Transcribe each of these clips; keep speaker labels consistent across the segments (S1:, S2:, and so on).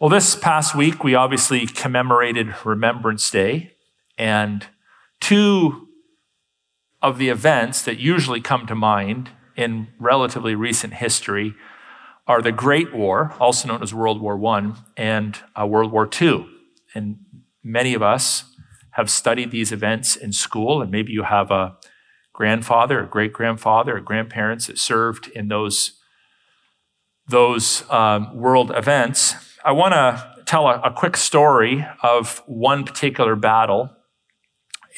S1: Well, this past week, we obviously commemorated Remembrance Day, and two of the events that usually come to mind in relatively recent history are the Great War, also known as World War I, and uh, World War II. And many of us have studied these events in school, and maybe you have a grandfather, a great grandfather, or grandparents that served in those, those um, world events. I want to tell a, a, quick story of one particular battle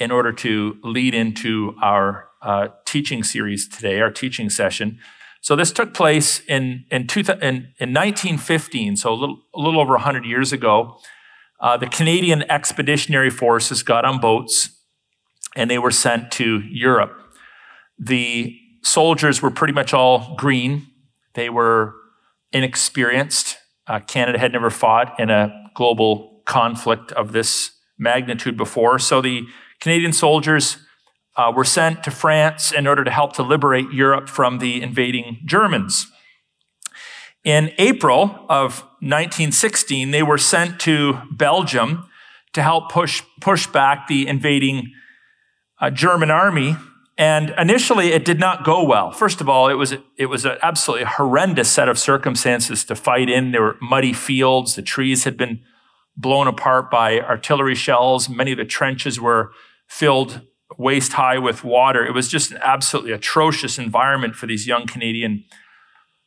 S1: in order to lead into our uh, teaching series today, our teaching session. So this took place in, in, two, in, in 1915, so a little, a little over 100 years ago. Uh, the Canadian Expeditionary Forces got on boats and they were sent to Europe. The soldiers were pretty much all green. They were inexperienced. Uh, Canada had never fought in a global conflict of this magnitude before. So the Canadian soldiers uh, were sent to France in order to help to liberate Europe from the invading Germans. In April of 1916, they were sent to Belgium to help push, push back the invading uh, German army and initially, it did not go well. First of all, it was, it was an absolutely horrendous set of circumstances to fight in. There were muddy fields. The trees had been blown apart by artillery shells. Many of the trenches were filled waist high with water. It was just an absolutely atrocious environment for these young Canadian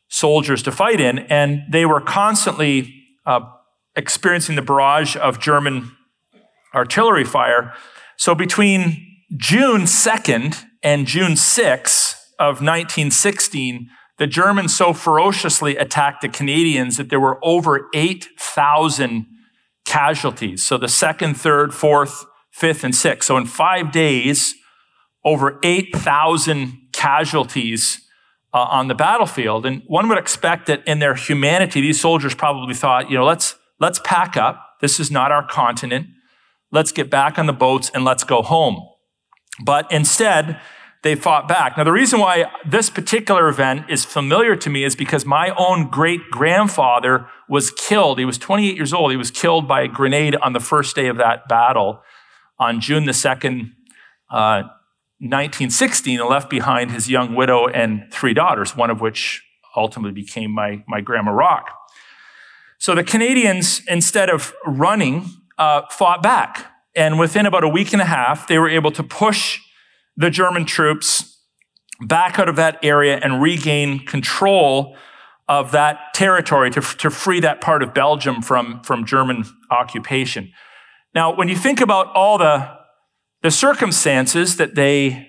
S1: soldiers to fight in. And they were constantly uh, experiencing the barrage of German artillery fire. So between June 2nd and June 6 of 1916, the Germans so ferociously attacked the Canadians that there were over 8,000 casualties. So the second, third, fourth, fifth, and sixth. So in five days, over 8,000 casualties uh, on the battlefield. And one would expect that in their humanity, these soldiers probably thought, you know, let's, let's pack up. This is not our continent. Let's get back on the boats and let's go home. But instead, they fought back. Now, the reason why this particular event is familiar to me is because my own great grandfather was killed. He was 28 years old. He was killed by a grenade on the first day of that battle on June the 2nd, uh, 1916, and left behind his young widow and three daughters, one of which ultimately became my, my grandma Rock. So the Canadians, instead of running, uh, fought back. And within about a week and a half, they were able to push the German troops back out of that area and regain control of that territory to, to free that part of Belgium from, from German occupation. Now, when you think about all the, the circumstances that they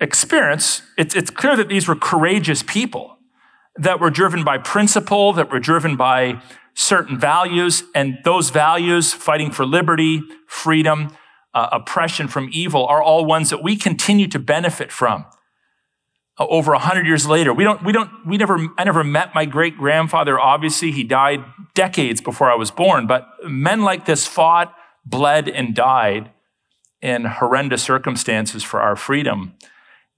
S1: experience, it's, it's clear that these were courageous people that were driven by principle, that were driven by certain values, and those values, fighting for liberty, freedom, uh, oppression from evil, are all ones that we continue to benefit from. Uh, over a hundred years later, we don't, we don't, we never, I never met my great grandfather. Obviously, he died decades before I was born, but men like this fought, bled, and died in horrendous circumstances for our freedom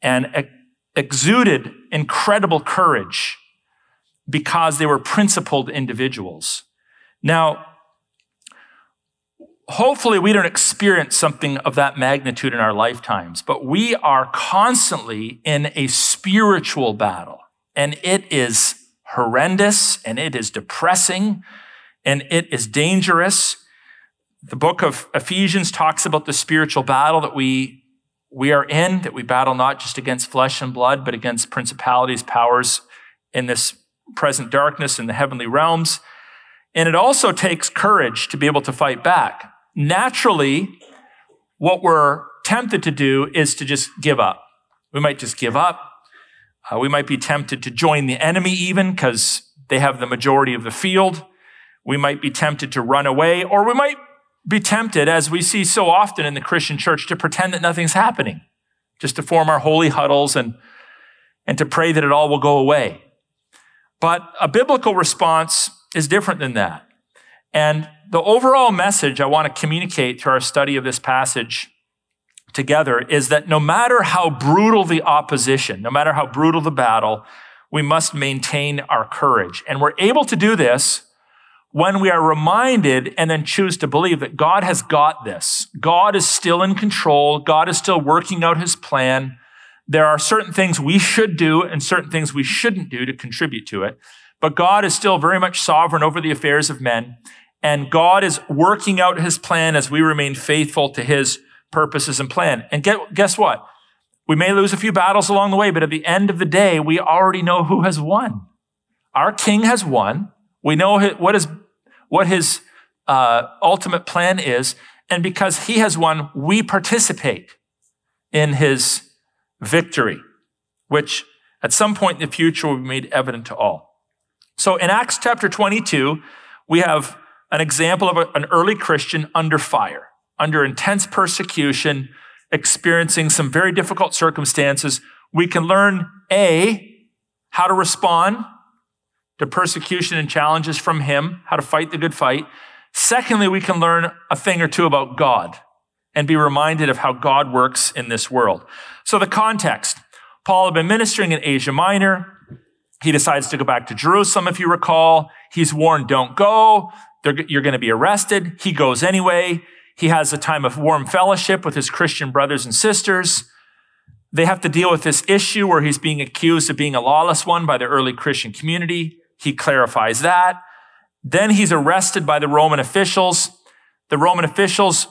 S1: and ex- exuded incredible courage because they were principled individuals. Now, hopefully we don't experience something of that magnitude in our lifetimes, but we are constantly in a spiritual battle and it is horrendous and it is depressing and it is dangerous. The book of Ephesians talks about the spiritual battle that we we are in, that we battle not just against flesh and blood, but against principalities, powers in this present darkness in the heavenly realms. And it also takes courage to be able to fight back. Naturally, what we're tempted to do is to just give up. We might just give up. Uh, we might be tempted to join the enemy even because they have the majority of the field. We might be tempted to run away, or we might be tempted, as we see so often in the Christian church, to pretend that nothing's happening, just to form our holy huddles and, and to pray that it all will go away. But a biblical response is different than that. And the overall message I want to communicate through our study of this passage together is that no matter how brutal the opposition, no matter how brutal the battle, we must maintain our courage. And we're able to do this when we are reminded and then choose to believe that God has got this. God is still in control. God is still working out his plan. There are certain things we should do and certain things we shouldn't do to contribute to it. But God is still very much sovereign over the affairs of men. And God is working out his plan as we remain faithful to his purposes and plan. And get, guess what? We may lose a few battles along the way, but at the end of the day, we already know who has won. Our king has won. We know what his, what his uh, ultimate plan is. And because he has won, we participate in his victory, which at some point in the future will be made evident to all. So in Acts chapter 22, we have an example of an early Christian under fire, under intense persecution, experiencing some very difficult circumstances. We can learn A, how to respond to persecution and challenges from him, how to fight the good fight. Secondly, we can learn a thing or two about God and be reminded of how God works in this world. So the context, Paul had been ministering in Asia Minor. He decides to go back to Jerusalem, if you recall. He's warned, don't go. you're going to be arrested. He goes anyway. He has a time of warm fellowship with his Christian brothers and sisters. They have to deal with this issue where he's being accused of being a lawless one by the early Christian community. He clarifies that. Then he's arrested by the Roman officials. The Roman officials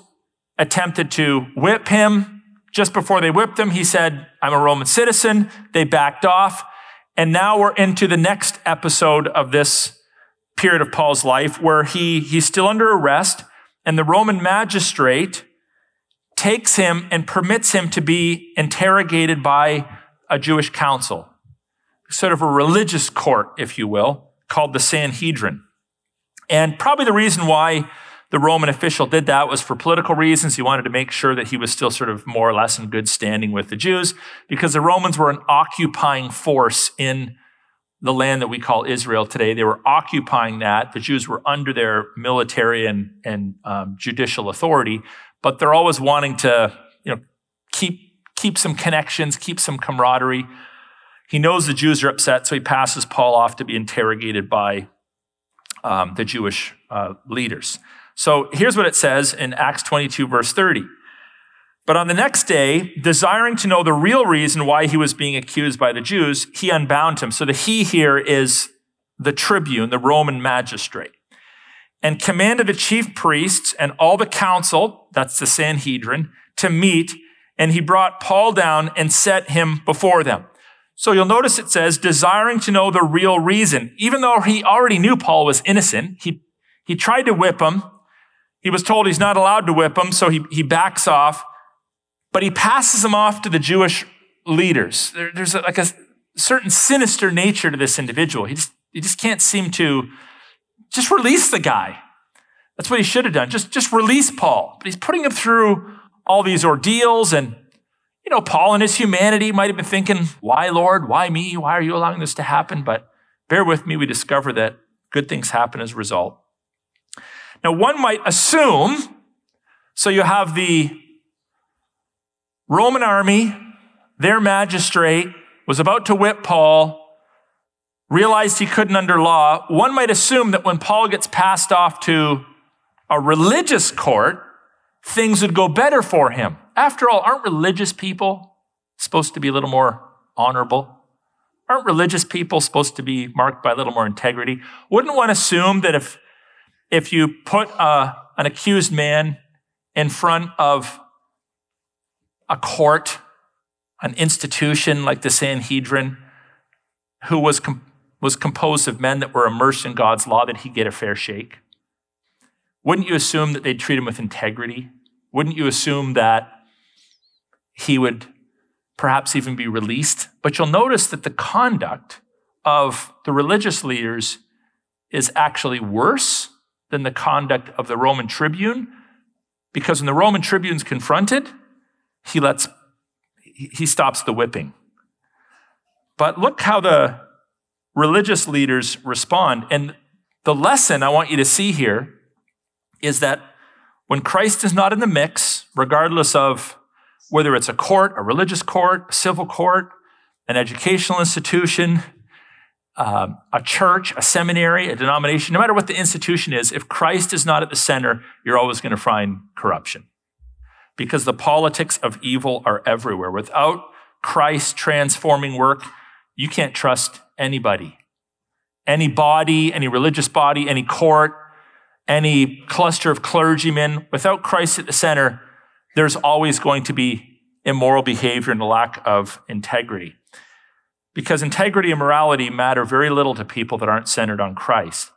S1: attempted to whip him. Just before they whipped him, he said, I'm a Roman citizen. They backed off. And now we're into the next episode of this period of Paul's life where he, he's still under arrest and the Roman magistrate takes him and permits him to be interrogated by a Jewish council sort of a religious court, if you will, called the Sanhedrin. And probably the reason why the Roman official did that was for political reasons. He wanted to make sure that he was still sort of more or less in good standing with the Jews because the Romans were an occupying force in the land that we call Israel today. They were occupying that. The Jews were under their military and, and um, judicial authority, but they're always wanting to, you know, keep, keep some connections, keep some camaraderie. He knows the Jews are upset, so he passes Paul off to be interrogated by um, the Jewish uh, leaders. So here's what it says in Acts 22, verse 30. But on the next day, desiring to know the real reason why he was being accused by the Jews, he unbound him. So the he here is the tribune, the Roman magistrate, and commanded the chief priests and all the council, that's the Sanhedrin, to meet. And he brought Paul down and set him before them. So you'll notice it says, desiring to know the real reason. Even though he already knew Paul was innocent, he, he tried to whip him. He was told he's not allowed to whip him, so he, he backs off. But he passes him off to the Jewish leaders. There, there's a, like a certain sinister nature to this individual. He just, he just can't seem to just release the guy. That's what he should have done. Just, just release Paul. But he's putting him through all these ordeals and you know, Paul in his humanity might have been thinking, why, Lord? Why me? Why are you allowing this to happen? But bear with me, we discover that good things happen as a result. Now, one might assume, so you have the Roman army, their magistrate was about to whip Paul, realized he couldn't under law. One might assume that when Paul gets passed off to a religious court, things would go better for him. After all, aren't religious people supposed to be a little more honorable? Aren't religious people supposed to be marked by a little more integrity? Wouldn't one assume that if, if you put a, an accused man in front of a court, an institution like the Sanhedrin, who was, com- was composed of men that were immersed in God's law, that he'd get a fair shake? Wouldn't you assume that they'd treat him with integrity? Wouldn't you assume that he would perhaps even be released? But you'll notice that the conduct of the religious leaders is actually worse than the conduct of the Roman tribune, because when the Roman tribune's confronted, he lets he stops the whipping. But look how the religious leaders respond. And the lesson I want you to see here is that when Christ is not in the mix, regardless of whether it's a court, a religious court, a civil court, an educational institution, um, a church, a seminary, a denomination, no matter what the institution is, if Christ is not at the center, you're always going to find corruption. Because the politics of evil are everywhere. Without Christ transforming work, you can't trust anybody. Any body, any religious body, any court, any cluster of clergymen. Without Christ at the center, there's always going to be immoral behavior and a lack of integrity because integrity and morality matter very little to people that aren't centered on Christ.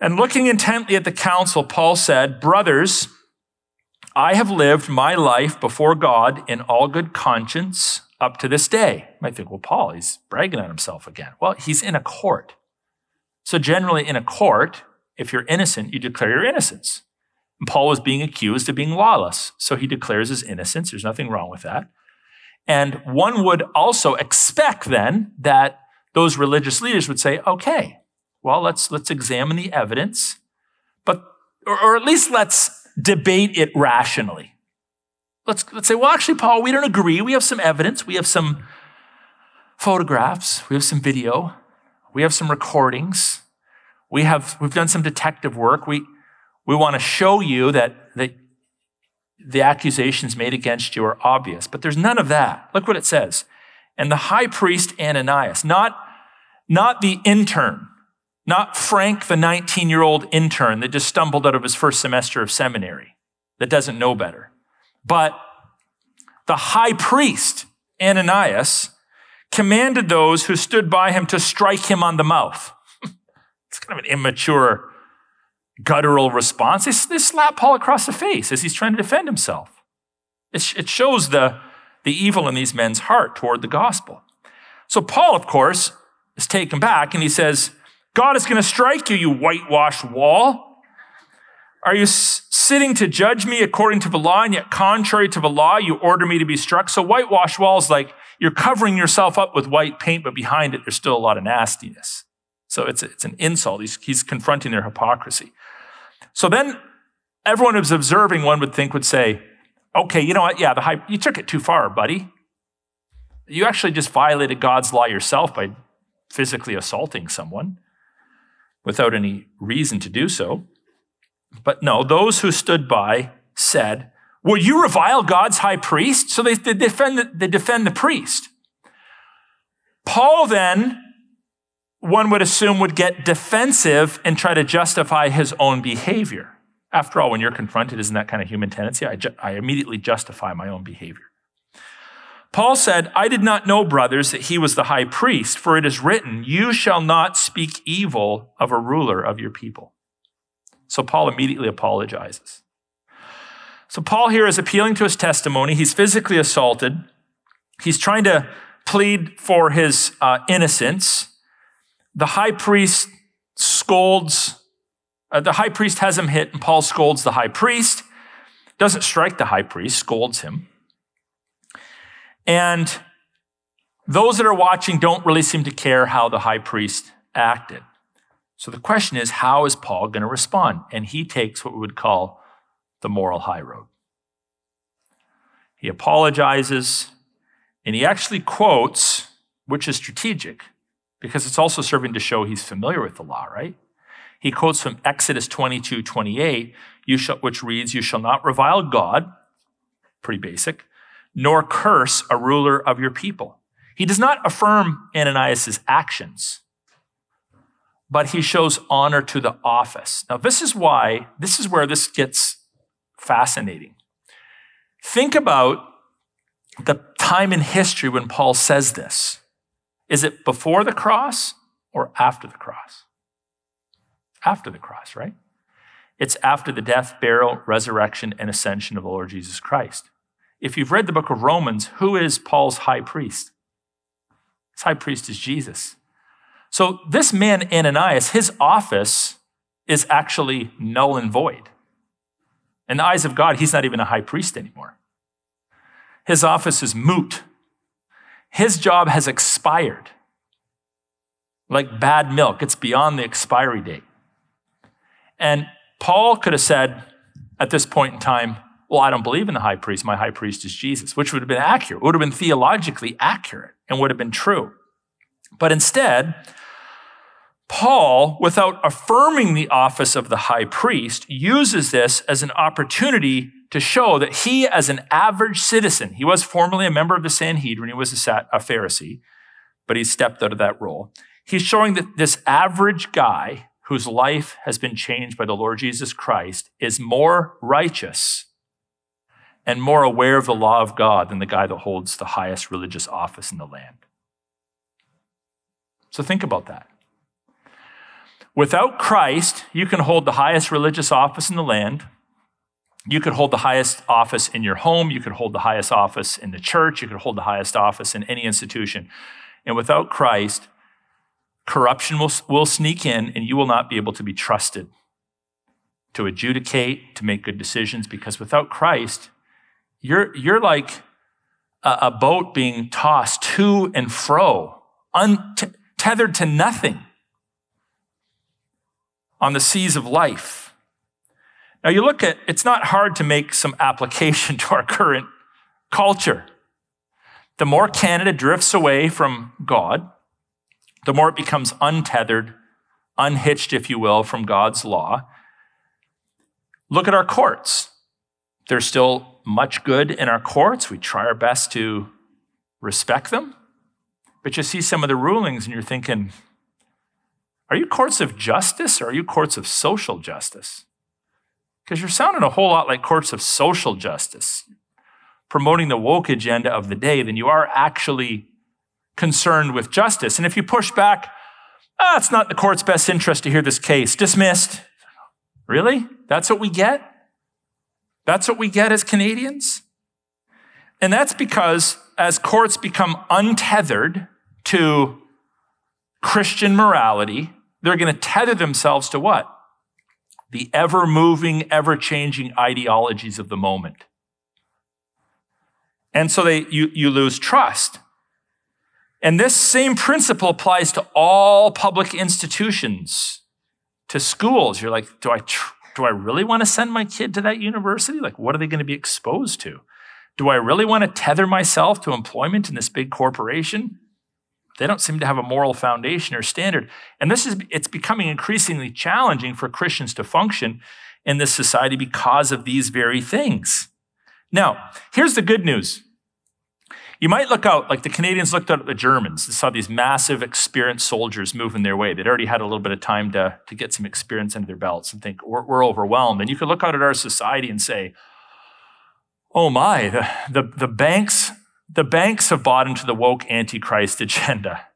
S1: And looking intently at the council, Paul said, Brothers, I have lived my life before God in all good conscience up to this day. You might think, well, Paul, he's bragging on himself again. Well, he's in a court. So, generally, in a court, if you're innocent, you declare your innocence. And Paul was being accused of being lawless. So he declares his innocence. There's nothing wrong with that. And one would also expect then that those religious leaders would say, okay, well, let's, let's examine the evidence, but, or, or at least let's debate it rationally. Let's, let's say, well, actually, Paul, we don't agree. We have some evidence. We have some photographs. We have some video. We have some recordings. We have, we've done some detective work. We, we want to show you that, that the accusations made against you are obvious. But there's none of that. Look what it says. And the high priest Ananias, not, not the intern, not Frank, the 19 year old intern that just stumbled out of his first semester of seminary, that doesn't know better, but the high priest Ananias commanded those who stood by him to strike him on the mouth. it's kind of an immature guttural response. They, they slap Paul across the face as he's trying to defend himself. It, it shows the, the evil in these men's heart toward the gospel. So Paul, of course, is taken back and he says, God is going to strike you, you whitewashed wall. Are you s- sitting to judge me according to the law, and yet contrary to the law, you order me to be struck? So whitewashed wall is like you're covering yourself up with white paint, but behind it, there's still a lot of nastiness. So it's, it's an insult. He's, he's confronting their hypocrisy. So then everyone who's observing, one would think, would say, okay, you know what? Yeah, the high, you took it too far, buddy. You actually just violated God's law yourself by physically assaulting someone without any reason to do so. But no, those who stood by said, Will you revile God's high priest? So they, they, defend, the, they defend the priest. Paul then one would assume would get defensive and try to justify his own behavior. After all, when you're confronted, isn't that kind of human tendency? I, ju- I immediately justify my own behavior. Paul said, I did not know, brothers, that he was the high priest, for it is written, You shall not speak evil of a ruler of your people. So Paul immediately apologizes. So Paul here is appealing to his testimony. He's physically assaulted. He's trying to plead for his uh, innocence the high priest scolds, uh, the high priest has him hit, and Paul scolds the high priest. Doesn't strike the high priest, scolds him. And those that are watching don't really seem to care how the high priest acted. So the question is, how is Paul going to respond? And he takes what we would call the moral high road. He apologizes, and he actually quotes, which is strategic because it's also serving to show he's familiar with the law, right? He quotes from Exodus 22, 28, shall, which reads, You shall not revile God, pretty basic, nor curse a ruler of your people. He does not affirm Ananias' actions, but he shows honor to the office. Now, this is why, this is where this gets fascinating. Think about the time in history when Paul says this. Is it before the cross or after the cross? After the cross, right? It's after the death, burial, resurrection, and ascension of the Lord Jesus Christ. If you've read the book of Romans, who is Paul's high priest? His high priest is Jesus. So this man, Ananias, his office is actually null and void. In the eyes of God, he's not even a high priest anymore. His office is moot his job has expired. Like bad milk, it's beyond the expiry date. And Paul could have said at this point in time, Well, I don't believe in the high priest. My high priest is Jesus, which would have been accurate, it would have been theologically accurate, and would have been true. But instead, Paul, without affirming the office of the high priest, uses this as an opportunity to show that he, as an average citizen, he was formerly a member of the Sanhedrin, he was a, Pharisee, but he stepped out of that role. He's showing that this average guy whose life has been changed by the Lord Jesus Christ is more righteous and more aware of the law of God than the guy that holds the highest religious office in the land. So think about that. Without Christ, you can hold the highest religious office in the land. You could hold the highest office in your home. You could hold the highest office in the church. You could hold the highest office in any institution. And without Christ, corruption will, will sneak in and you will not be able to be trusted to adjudicate, to make good decisions, because without Christ, you're, you're like a, a boat being tossed to and fro, untethered to nothing on the seas of life. Now, you look at it's not hard to make some application to our current culture. The more Canada drifts away from God, the more it becomes untethered, unhitched, if you will, from God's law. Look at our courts. There's still much good in our courts. We try our best to respect them. But you see some of the rulings and you're thinking, are you courts of justice or are you courts of social justice? Because you're sounding a whole lot like courts of social justice, promoting the woke agenda of the day, than you are actually concerned with justice. And if you push back, ah, it's not the court's best interest to hear this case, dismissed. Really? That's what we get? That's what we get as Canadians? And that's because as courts become untethered to Christian morality, they're going to tether themselves to what? The ever moving, ever changing ideologies of the moment. And so they, you, you lose trust. And this same principle applies to all public institutions, to schools. You're like, do I, tr- do I really want to send my kid to that university? Like, what are they going to be exposed to? Do I really want to tether myself to employment in this big corporation? They don't seem to have a moral foundation or standard. And this is it's becoming increasingly challenging for Christians to function in this society because of these very things. Now, here's the good news. You might look out, like the Canadians looked out at the Germans. and saw these massive, experienced soldiers moving their way. They'd already had a little bit of time to, to get some experience under their belts and think, we're, we're overwhelmed. And you could look out at our society and say, oh my, the, the, the banks the banks have bought into the woke antichrist agenda.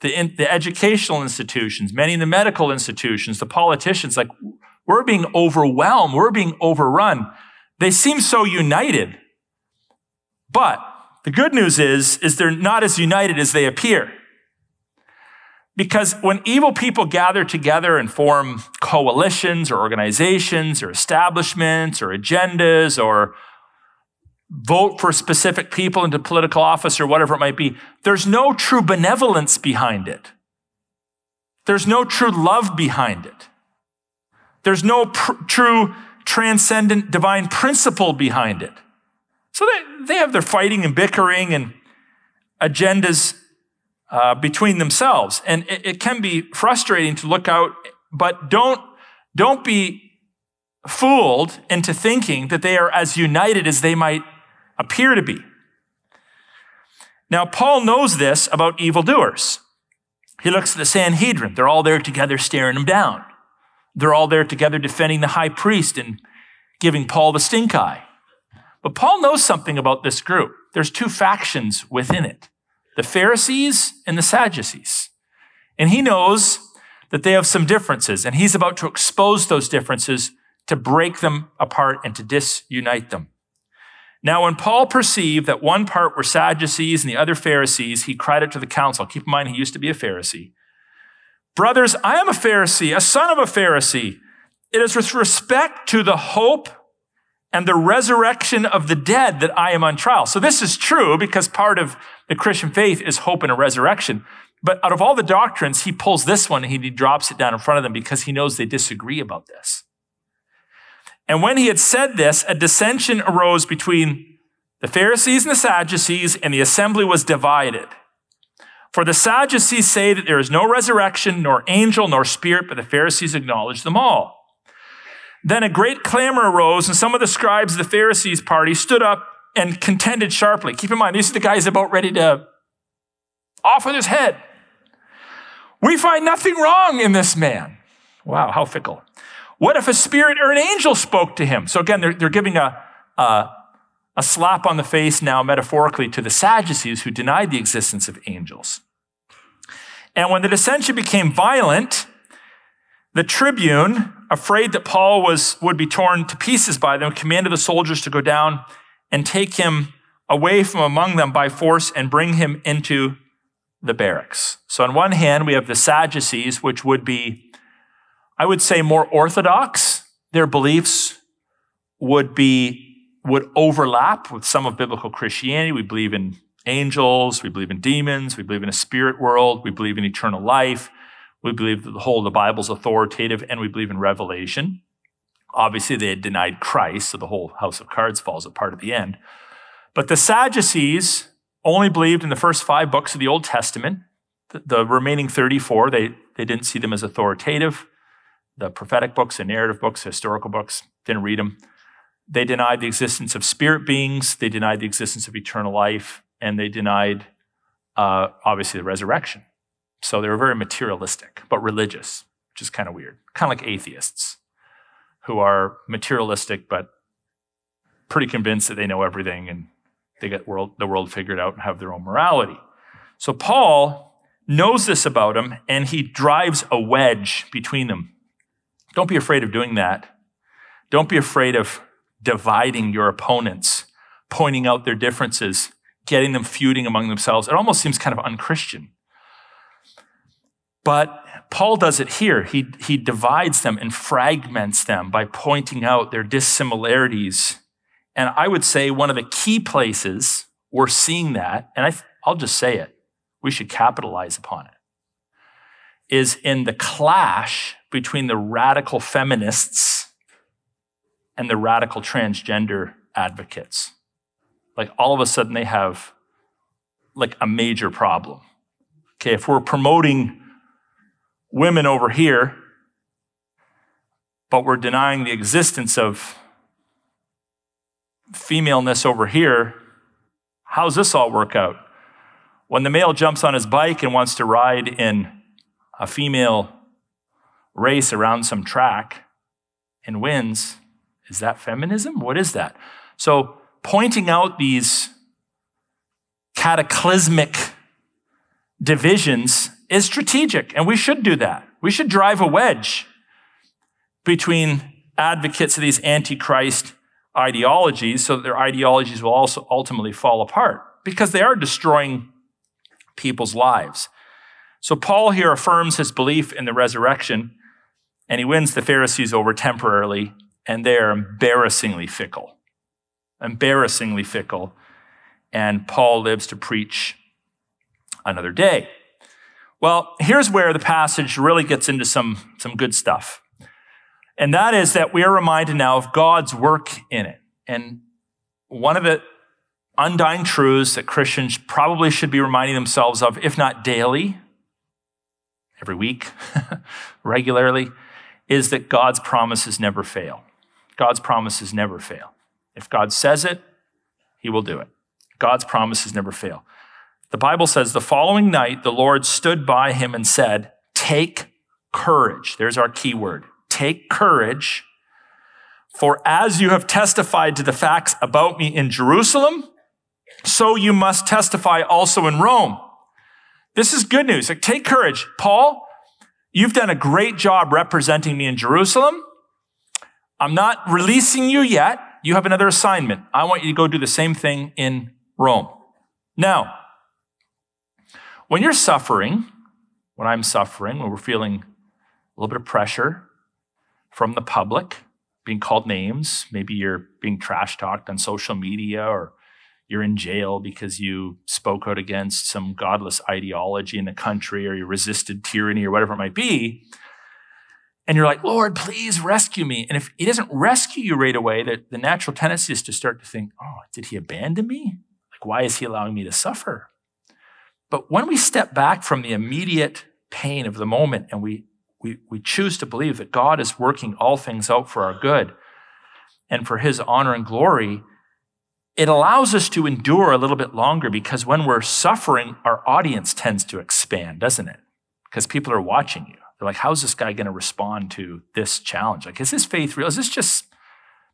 S1: The, in, the educational institutions, many of the medical institutions, the politicians, like we're being overwhelmed, we're being overrun. They seem so united. But the good news is, is they're not as united as they appear. Because when evil people gather together and form coalitions or organizations or establishments or agendas or vote for specific people into political office or whatever it might be, there's no true benevolence behind it. There's no true love behind it. There's no pr- true transcendent divine principle behind it. So they, they have their fighting and bickering and agendas uh, between themselves. And it, it can be frustrating to look out, but don't, don't be fooled into thinking that they are as united as they might appear to be. Now, Paul knows this about evildoers. He looks at the Sanhedrin. They're all there together staring him down. They're all there together defending the high priest and giving Paul the stink eye. But Paul knows something about this group. There's two factions within it the Pharisees and the Sadducees. And he knows that they have some differences, and he's about to expose those differences to break them apart and to disunite them. Now, when Paul perceived that one part were Sadducees and the other Pharisees, he cried out to the council. Keep in mind, he used to be a Pharisee. Brothers, I am a Pharisee, a son of a Pharisee. It is with respect to the hope and the resurrection of the dead that I am on trial. So this is true because part of the Christian faith is hope and a resurrection. But out of all the doctrines, he pulls this one and he drops it down in front of them because he knows they disagree about this. And when he had said this, a dissension arose between the Pharisees and the Sadducees, and the assembly was divided. For the Sadducees say that there is no resurrection, nor angel, nor spirit, but the Pharisees acknowledge them all. Then a great clamor arose, and some of the scribes of the Pharisees' party stood up and contended sharply. Keep in mind, these are the guys about ready to off with his head. We find nothing wrong in this man. Wow, how fickle. What if a spirit or an angel spoke to him? So again, they're, they're giving a, a, a slap on the face now, metaphorically, to the Sadducees who denied the existence of angels. And when the dissension became violent, the tribune, afraid that Paul was, would be torn to pieces by them, commanded the soldiers to go down and take him away from among them by force and bring him into the barracks. So, on one hand, we have the Sadducees, which would be, I would say, more orthodox. Their beliefs would be would overlap with some of biblical Christianity. We believe in angels, we believe in demons, we believe in a spirit world, we believe in eternal life, we believe that the whole of the Bible is authoritative, and we believe in revelation. Obviously, they had denied Christ, so the whole house of cards falls apart at the end. But the Sadducees only believed in the first five books of the Old Testament. The, the remaining 34, they, they didn't see them as authoritative. The prophetic books, the narrative books, historical books, didn't read them. They denied the existence of spirit beings, they denied the existence of eternal life, and they denied, uh, obviously, the resurrection. So they were very materialistic, but religious, which is kind of weird. Kind of like atheists who are materialistic, but pretty convinced that they know everything and they get world, the world figured out and have their own morality. So Paul knows this about them and he drives a wedge between them. Don't be afraid of doing that. Don't be afraid of dividing your opponents, pointing out their differences, getting them feuding among themselves. It almost seems kind of unchristian. But Paul does it here. He, he divides them and fragments them by pointing out their dissimilarities and I would say one of the key places we're seeing that, and I, I'll just say it, we should capitalize upon it, is in the clash between the radical feminists and the radical transgender advocates. Like all of a sudden they have like a major problem. Okay, if we're promoting women over here, but we're denying the existence of femaleness over here, how's this all work out? When the male jumps on his bike and wants to ride in a female race around some track and wins, is that feminism? What is that? So, pointing out these cataclysmic divisions is strategic, and we should do that. We should drive a wedge between advocates of these antichrist ideologies so that their ideologies will also ultimately fall apart because they are destroying people's lives. So Paul here affirms his belief in the resurrection and he wins the Pharisees over temporarily and they're embarrassingly fickle. Embarrassingly fickle. And Paul lives to preach another day. Well, here's where the passage really gets into some, some good stuff. And that is that we are reminded now of God's work in it. And one of the undying truths that Christians probably should be reminding themselves of, if not daily, every week, regularly, is that God's promises never fail. God's promises never fail. If God says it, he will do it. God's promises never fail. The Bible says the following night, the Lord stood by him and said, Take courage. There's our key word. Take courage, for as you have testified to the facts about me in Jerusalem, so you must testify also in Rome. This is good news. Like, take courage. Paul, you've done a great job representing me in Jerusalem. I'm not releasing you yet. You have another assignment. I want you to go do the same thing in Rome. Now, when you're suffering, when I'm suffering, when we're feeling a little bit of pressure, from the public, being called names. Maybe you're being trash talked on social media or you're in jail because you spoke out against some godless ideology in the country or you resisted tyranny or whatever it might be. And you're like, Lord, please rescue me. And if he doesn't rescue you right away, the, the natural tendency is to start to think, oh, did he abandon me? Like, why is he allowing me to suffer? But when we step back from the immediate pain of the moment and we, we, we choose to believe that God is working all things out for our good and for his honor and glory, it allows us to endure a little bit longer because when we're suffering, our audience tends to expand, doesn't it? Because people are watching you. They're like, how's this guy going to respond to this challenge? Like, is this faith real? Is this just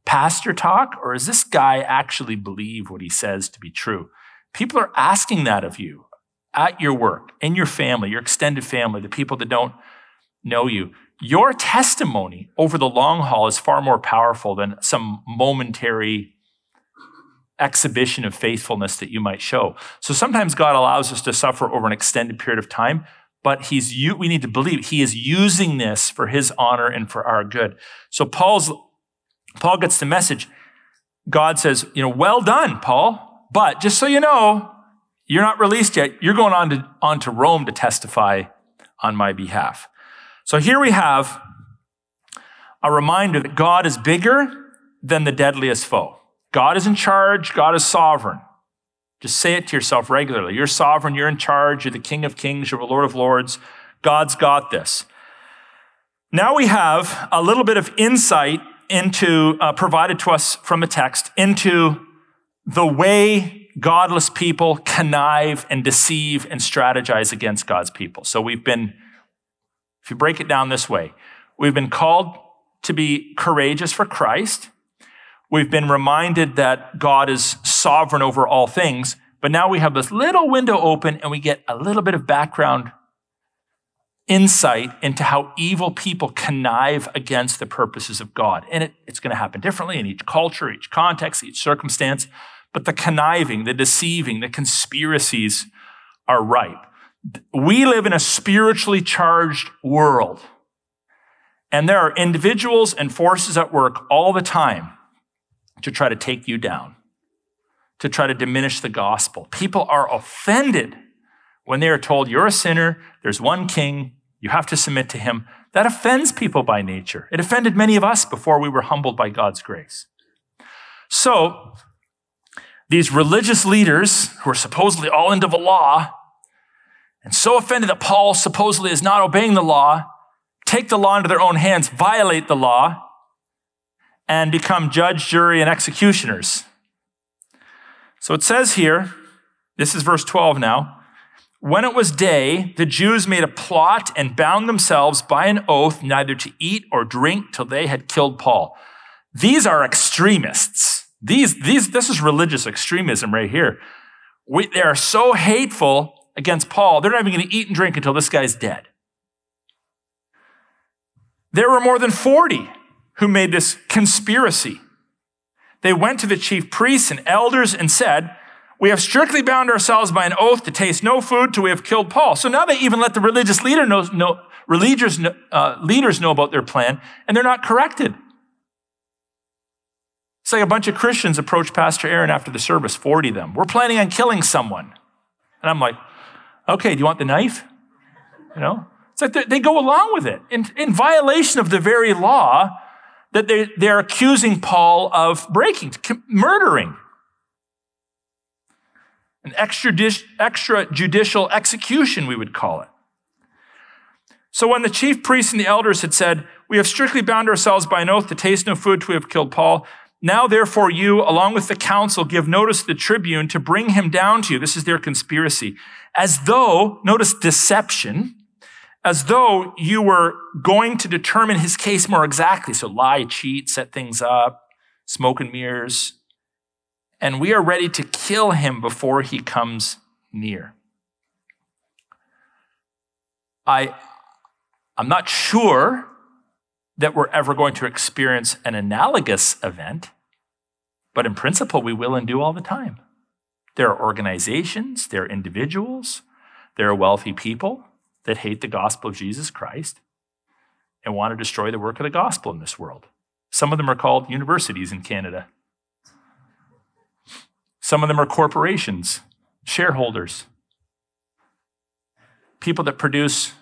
S1: pastor talk? Or is this guy actually believe what he says to be true? People are asking that of you at your work, in your family, your extended family, the people that don't know you. Your testimony over the long haul is far more powerful than some momentary exhibition of faithfulness that you might show. So sometimes God allows us to suffer over an extended period of time, but he's we need to believe he is using this for his honor and for our good. So Paul's Paul gets the message. God says, you know, well done, Paul, but just so you know, you're not released yet. You're going on to, on to Rome to testify on my behalf. So here we have a reminder that God is bigger than the deadliest foe. God is in charge, God is sovereign. Just say it to yourself regularly. You're sovereign, you're in charge, you're the King of Kings, you're the Lord of Lords. God's got this. Now we have a little bit of insight into, uh, provided to us from a text, into the way godless people connive and deceive and strategize against God's people. So we've been, if you break it down this way, we've been called to be courageous for Christ. We've been reminded that God is sovereign over all things, but now we have this little window open and we get a little bit of background insight into how evil people connive against the purposes of God. And it, it's going to happen differently in each culture, each context, each circumstance, but the conniving, the deceiving, the conspiracies are ripe. We live in a spiritually charged world. And there are individuals and forces at work all the time to try to take you down, to try to diminish the gospel. People are offended when they are told you're a sinner, there's one king, you have to submit to him. That offends people by nature. It offended many of us before we were humbled by God's grace. So, these religious leaders who are supposedly all into the law and so offended that Paul supposedly is not obeying the law, take the law into their own hands, violate the law, and become judge, jury, and executioners. So it says here, this is verse 12 now. When it was day, the Jews made a plot and bound themselves by an oath neither to eat or drink till they had killed Paul. These are extremists. These, these, this is religious extremism right here. We, they are so hateful against Paul, they're not even going to eat and drink until this guy's dead. There were more than 40 who made this conspiracy. They went to the chief priests and elders and said, We have strictly bound ourselves by an oath to taste no food till we have killed Paul. So now they even let the religious leader know, know religious uh, leaders know about their plan, and they're not corrected. It's like a bunch of Christians approached Pastor Aaron after the service, 40 of them. We're planning on killing someone. And I'm like, okay, do you want the knife? You know? It's like they go along with it in, in violation of the very law that they, they're accusing Paul of breaking, murdering. An extrajudicial execution, we would call it. So when the chief priests and the elders had said, We have strictly bound ourselves by an oath to taste no food till we have killed Paul, now therefore you, along with the council, give notice to the tribune to bring him down to you. This is their conspiracy. As though, notice deception, as though you were going to determine his case more exactly. So lie, cheat, set things up, smoke and mirrors. And we are ready to kill him before he comes near. I, I'm not sure that we're ever going to experience an analogous event, but in principle, we will and do all the time. There are organizations, there are individuals, there are wealthy people that hate the gospel of Jesus Christ and want to destroy the work of the gospel in this world. Some of them are called universities in Canada. Some of them are corporations, shareholders, people that produce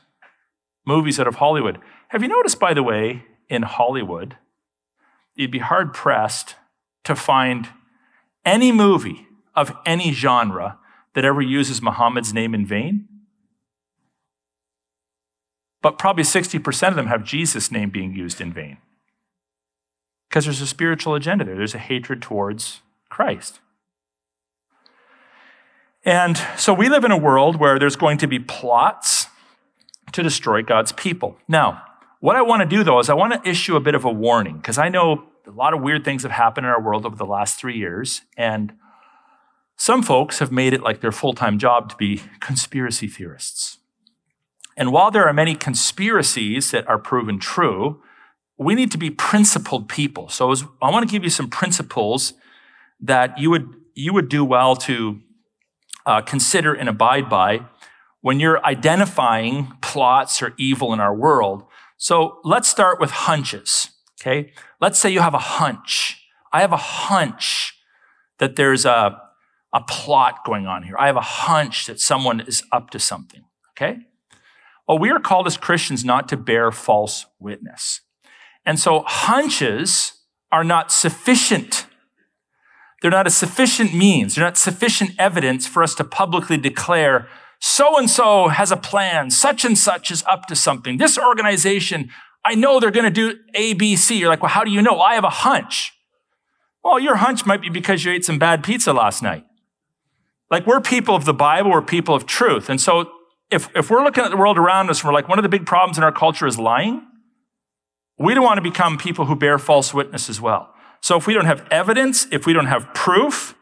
S1: movies out of Hollywood. Have you noticed, by the way, in Hollywood, you'd be hard pressed to find any movie of any genre that ever uses Muhammad's name in vain. But probably 60% of them have Jesus' name being used in vain. Because there's a spiritual agenda there, there's a hatred towards Christ. And so we live in a world where there's going to be plots to destroy God's people. Now, what I want to do though is I want to issue a bit of a warning because I know a lot of weird things have happened in our world over the last three years. And some folks have made it like their full time job to be conspiracy theorists. And while there are many conspiracies that are proven true, we need to be principled people. So I want to give you some principles that you would, you would do well to uh, consider and abide by when you're identifying plots or evil in our world. So let's start with hunches. Okay. Let's say you have a hunch. I have a hunch that there's a, a plot going on here. I have a hunch that someone is up to something. Okay. Well, we are called as Christians not to bear false witness. And so hunches are not sufficient. They're not a sufficient means. They're not sufficient evidence for us to publicly declare so and so has a plan. Such and such is up to something. This organization, I know they're going to do A, B, C. You're like, well, how do you know? I have a hunch. Well, your hunch might be because you ate some bad pizza last night. Like we're people of the Bible, we're people of truth. And so if, if we're looking at the world around us and we're like, one of the big problems in our culture is lying, we don't want to become people who bear false witness as well. So if we don't have evidence, if we don't have proof,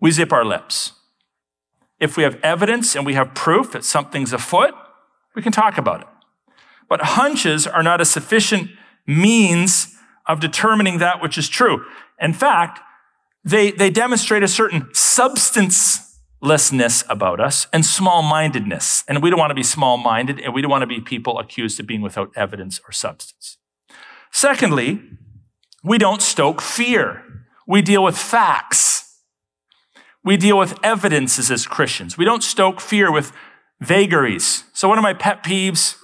S1: we zip our lips. If we have evidence and we have proof that something's afoot, we can talk about it. But hunches are not a sufficient means of determining that which is true. In fact, they, they demonstrate a certain substancelessness about us and small mindedness. And we don't want to be small minded and we don't want to be people accused of being without evidence or substance. Secondly, we don't stoke fear. We deal with facts. We deal with evidences as Christians. We don't stoke fear with vagaries. So one of my pet peeves,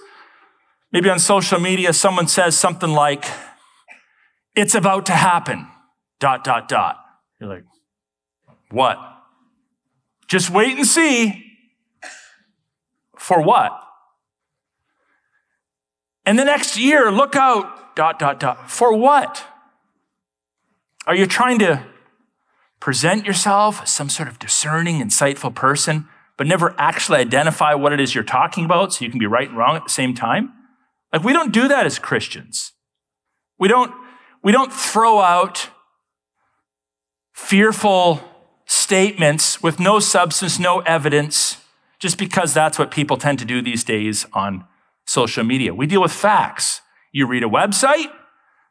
S1: maybe on social media, someone says something like, it's about to happen, dot, dot, dot. You're like, what? Just wait and see. For what? And the next year, look out, dot, dot, dot. For what? Are you trying to present yourself as some sort of discerning, insightful person, but never actually identify what it is you're talking about so you can be right and wrong at the same time? Like, we don't do that as Christians. We don't, we don't throw out fearful statements with no substance, no evidence, just because that's what people tend to do these days on social media. We deal with facts. You read a website,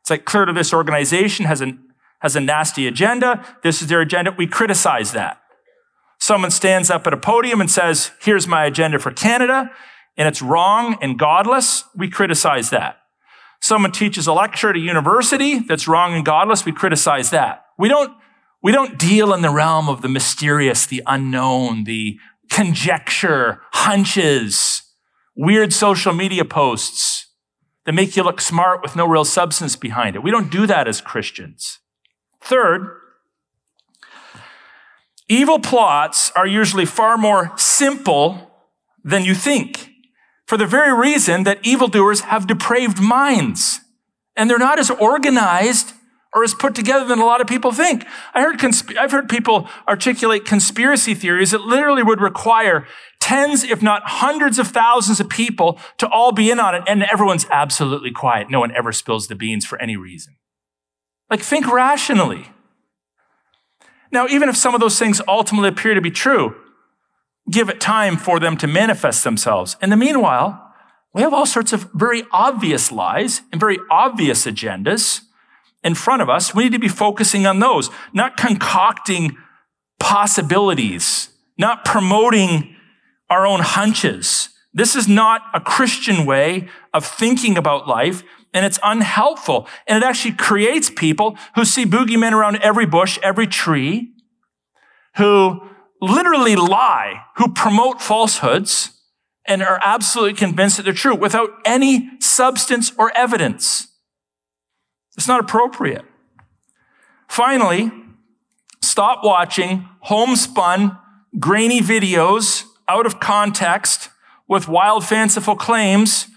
S1: it's like clear to this organization has an has a nasty agenda. This is their agenda. We criticize that. Someone stands up at a podium and says, here's my agenda for Canada, and it's wrong and godless. We criticize that. Someone teaches a lecture at a university that's wrong and godless. We criticize that. We don't, we don't deal in the realm of the mysterious, the unknown, the conjecture, hunches, weird social media posts that make you look smart with no real substance behind it. We don't do that as Christians. Third, evil plots are usually far more simple than you think for the very reason that evildoers have depraved minds and they're not as organized or as put together than a lot of people think. I heard consp- I've heard people articulate conspiracy theories that literally would require tens, if not hundreds of thousands of people to all be in on it, and everyone's absolutely quiet. No one ever spills the beans for any reason. Like, think rationally. Now, even if some of those things ultimately appear to be true, give it time for them to manifest themselves. In the meanwhile, we have all sorts of very obvious lies and very obvious agendas in front of us. We need to be focusing on those, not concocting possibilities, not promoting our own hunches. This is not a Christian way of thinking about life and it's unhelpful. And it actually creates people who see boogeymen around every bush, every tree, who literally lie, who promote falsehoods and are absolutely convinced that they're true without any substance or evidence. It's not appropriate. Finally, Stop watching homespun, grainy videos out of context with wild, fanciful claims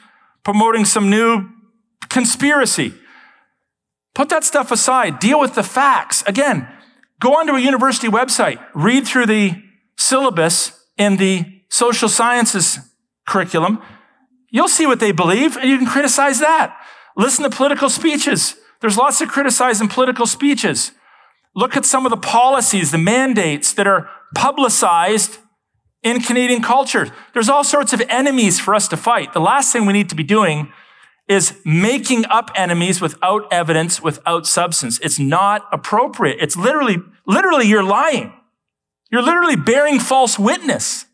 S1: promoting some new conspiracy. Put that stuff aside. Deal with the facts. Again, go onto a university website, read through the syllabus in the social sciences curriculum. You'll see what they believe and you can criticize that. Listen to political speeches. There's lots to criticize in political speeches. Look at some of the policies, the mandates that are publicized in Canadian culture. There's all sorts of enemies for us to fight. The last thing we need to be doing is making up enemies without evidence, without substance. It's not appropriate. It's literally, literally you're lying. You're literally bearing false witness.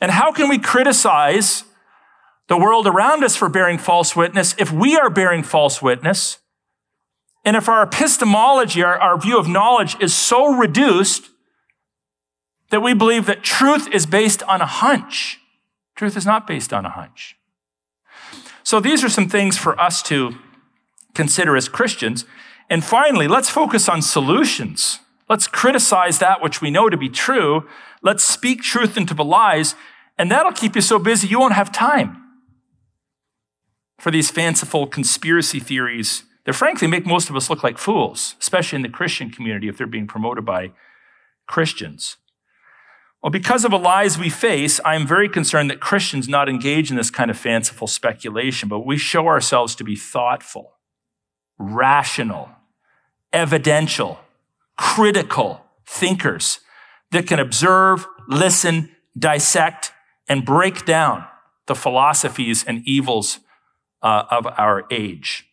S1: And how can we criticize the world around us for bearing false witness if we are bearing false witness? And if our epistemology, our, our view of knowledge is so reduced that we believe that truth is based on a hunch. Truth is not based on a hunch. So these are some things for us to consider as Christians. And finally, let's focus on solutions. Let's criticize that which we know to be true. Let's speak truth into the lies, and that'll keep you so busy you won't have time for these fanciful conspiracy theories that frankly make most of us look like fools, especially in the Christian community if they're being promoted by Christians. Well, because of the lies we face, I am very concerned that Christians not engage in this kind of fanciful speculation, but we show ourselves to be thoughtful, rational, evidential, critical thinkers that can observe, listen, dissect, and break down the philosophies and evils uh, of our age.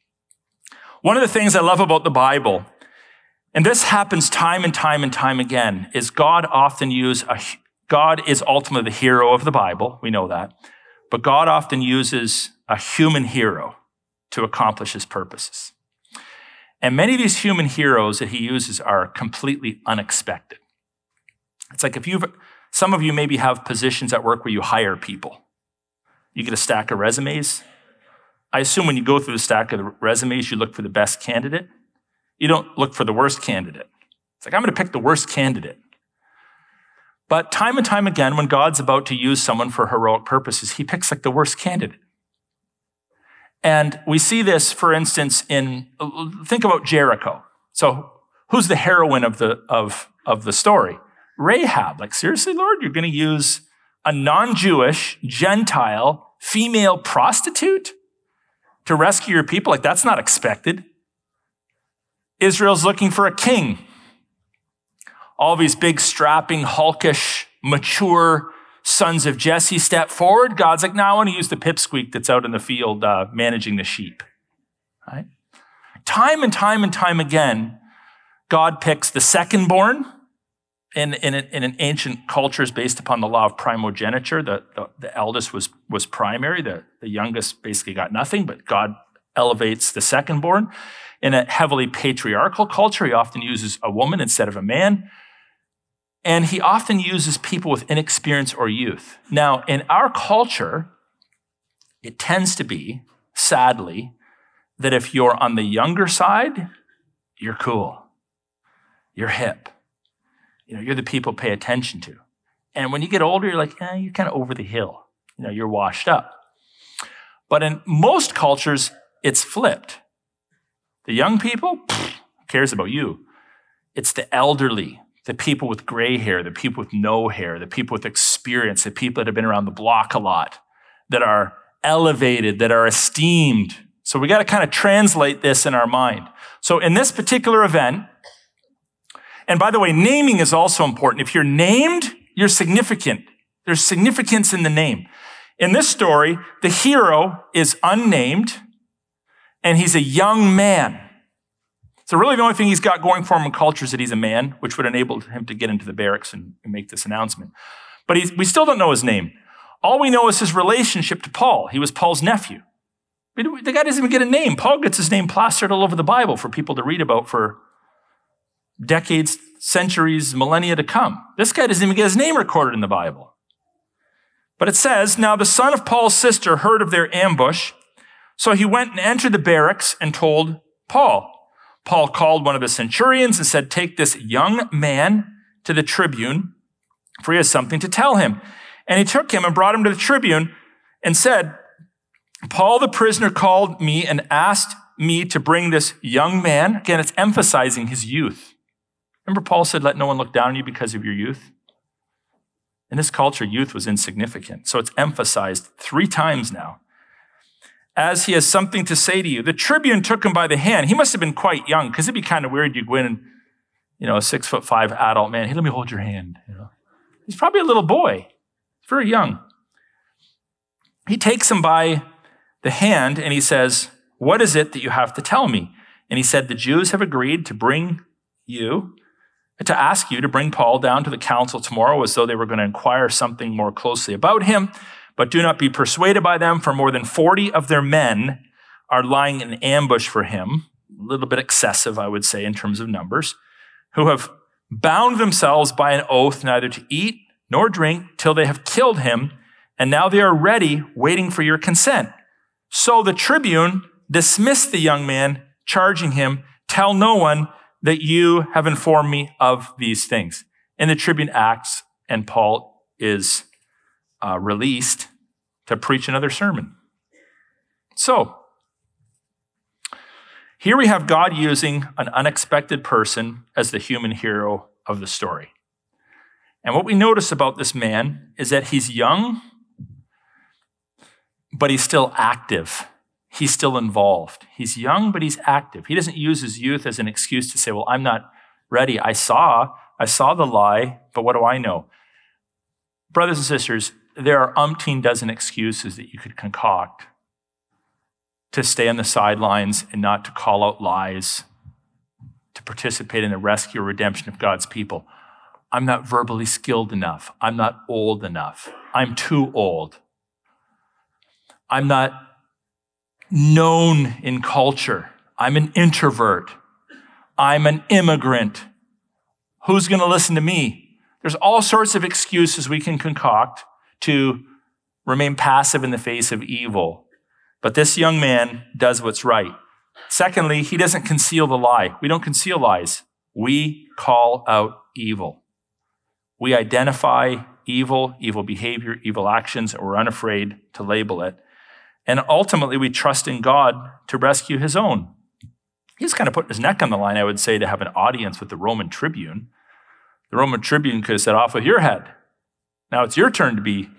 S1: One of the things I love about the Bible and this happens time and time and time again, is God often uses God is ultimately the hero of the Bible. We know that. But God often uses a human hero to accomplish his purposes. And many of these human heroes that he uses are completely unexpected. It's like if you've, some of you maybe have positions at work where you hire people. You get a stack of resumes. I assume when you go through the stack of the resumes, you look for the best candidate. You don't look for the worst candidate. It's like, I'm going to pick the worst candidate. But time and time again, when God's about to use someone for heroic purposes, he picks like the worst candidate. And we see this, for instance, in think about Jericho. So who's the heroine of the of, of the story? Rahab. Like, seriously, Lord, you're going to use a non-Jewish, Gentile, female prostitute to rescue your people? Like, that's not expected. Israel's looking for a king. All these big, strapping, hulkish, mature sons of Jesse step forward. God's like, no, I want to use the pipsqueak that's out in the field uh, managing the sheep. Right? Time and time and time again, God picks the second born. In, in, in an ancient cultures based upon the law of primogeniture, the, the, the eldest was, was primary, the, the youngest basically got nothing, but God elevates the second born. In a heavily patriarchal culture, he often uses a woman instead of a man. And he often uses people with inexperience or youth. Now, in our culture, it tends to be, sadly, that if you're on the younger side, you're cool. You're hip. You know, you're the people pay attention to. And when you get older, you're like, eh, you're kind of over the hill. You know, you're washed up. But in most cultures, it's flipped. The young people, pfft, cares about you? It's the elderly, the people with gray hair, the people with no hair, the people with experience, the people that have been around the block a lot, that are elevated, that are esteemed. So we got to kind of translate this in our mind. So in this particular event, and by the way, naming is also important. If you're named, you're significant. There's significance in the name. In this story, the hero is unnamed and he's a young man. So really the only thing he's got going for him in culture is that he's a man, which would enable him to get into the barracks and, make this announcement. But we still don't know his name. All we know is his relationship to Paul. He was Paul's nephew. The guy doesn't even get a name. Paul gets his name plastered all over the Bible for people to read about for decades, centuries, millennia to come. This guy doesn't even get his name recorded in the Bible. But it says, Now the son of Paul's sister heard of their ambush so he went and entered the barracks and told Paul. Paul called one of the centurions and said, Take this young man to the tribune, for he has something to tell him. And he took him and brought him to the tribune and said, Paul the prisoner called me and asked me to bring this young man. Again, it's emphasizing his youth. Remember, Paul said, Let no one look down on you because of your youth? In this culture, youth was insignificant. So it's emphasized three times now. As he has something to say to you. The tribune took him by the hand. He must have been quite young because it'd be kind of weird. You go in you know, a six foot five adult man, hey, let me hold your hand. You know, He's probably a little boy, very young. He takes him by the hand and he says, What is it that you have to tell me? And he said, The Jews have agreed to bring you, to ask you to bring Paul down to the council tomorrow as though they were going to inquire something more closely about him. But do not be persuaded by them, for more than 40 of their men are lying in ambush for him. A little bit excessive, I would say, in terms of numbers, who have bound themselves by an oath neither to eat nor drink till they have killed him. And now they are ready, waiting for your consent. So the tribune dismissed the young man, charging him, Tell no one that you have informed me of these things. And the tribune acts, and Paul is uh, released to preach another sermon. So, here we have God using an unexpected person as the human hero of the story. And what we notice about this man is that he's young, but he's still active. He's still involved. He's young, but he's active. He doesn't use his youth as an excuse to say, well, I'm not ready. I saw, I saw the lie, but what do I know? Brothers and sisters, there are umpteen dozen excuses that you could concoct to stay on the sidelines and not to call out lies, to participate in the rescue or redemption of God's people. I'm not verbally skilled enough. I'm not old enough. I'm too old. I'm not known in culture. I'm an introvert. I'm an immigrant. Who's going to listen to me? There's all sorts of excuses we can concoct to remain passive in the face of evil. But this young man does what's right. Secondly, he doesn't conceal the lie. We don't conceal lies. We call out evil. We identify evil, evil behavior, evil actions, and we're unafraid to label it. And ultimately, we trust in God to rescue his own. He's kind of putting his neck on the line, I would say, to have an audience with the Roman tribune. The Roman tribune could have said, off with your head. Now it's your turn to be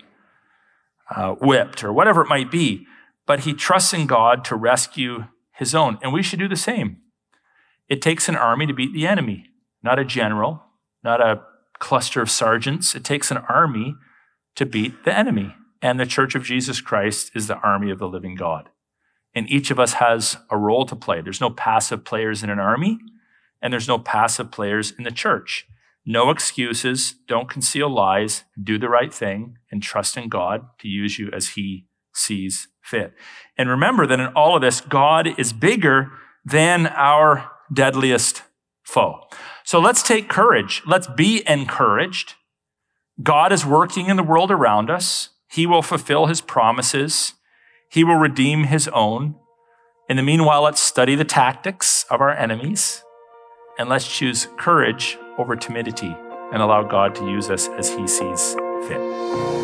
S1: uh, whipped or whatever it might be. But he trusts in God to rescue his own. And we should do the same. It takes an army to beat the enemy, not a general, not a cluster of sergeants. It takes an army to beat the enemy. And the church of Jesus Christ is the army of the living God. And each of us has a role to play. There's no passive players in an army, and there's no passive players in the church. No excuses. Don't conceal lies. Do the right thing and trust in God to use you as He sees fit. And remember that in all of this, God is bigger than our deadliest foe. So let's take courage. Let's be encouraged. God is working in the world around us. He will fulfill his promises. He will redeem his own. In the meanwhile, let's study the tactics of our enemies and let's choose courage over timidity and allow God to use us as he sees fit.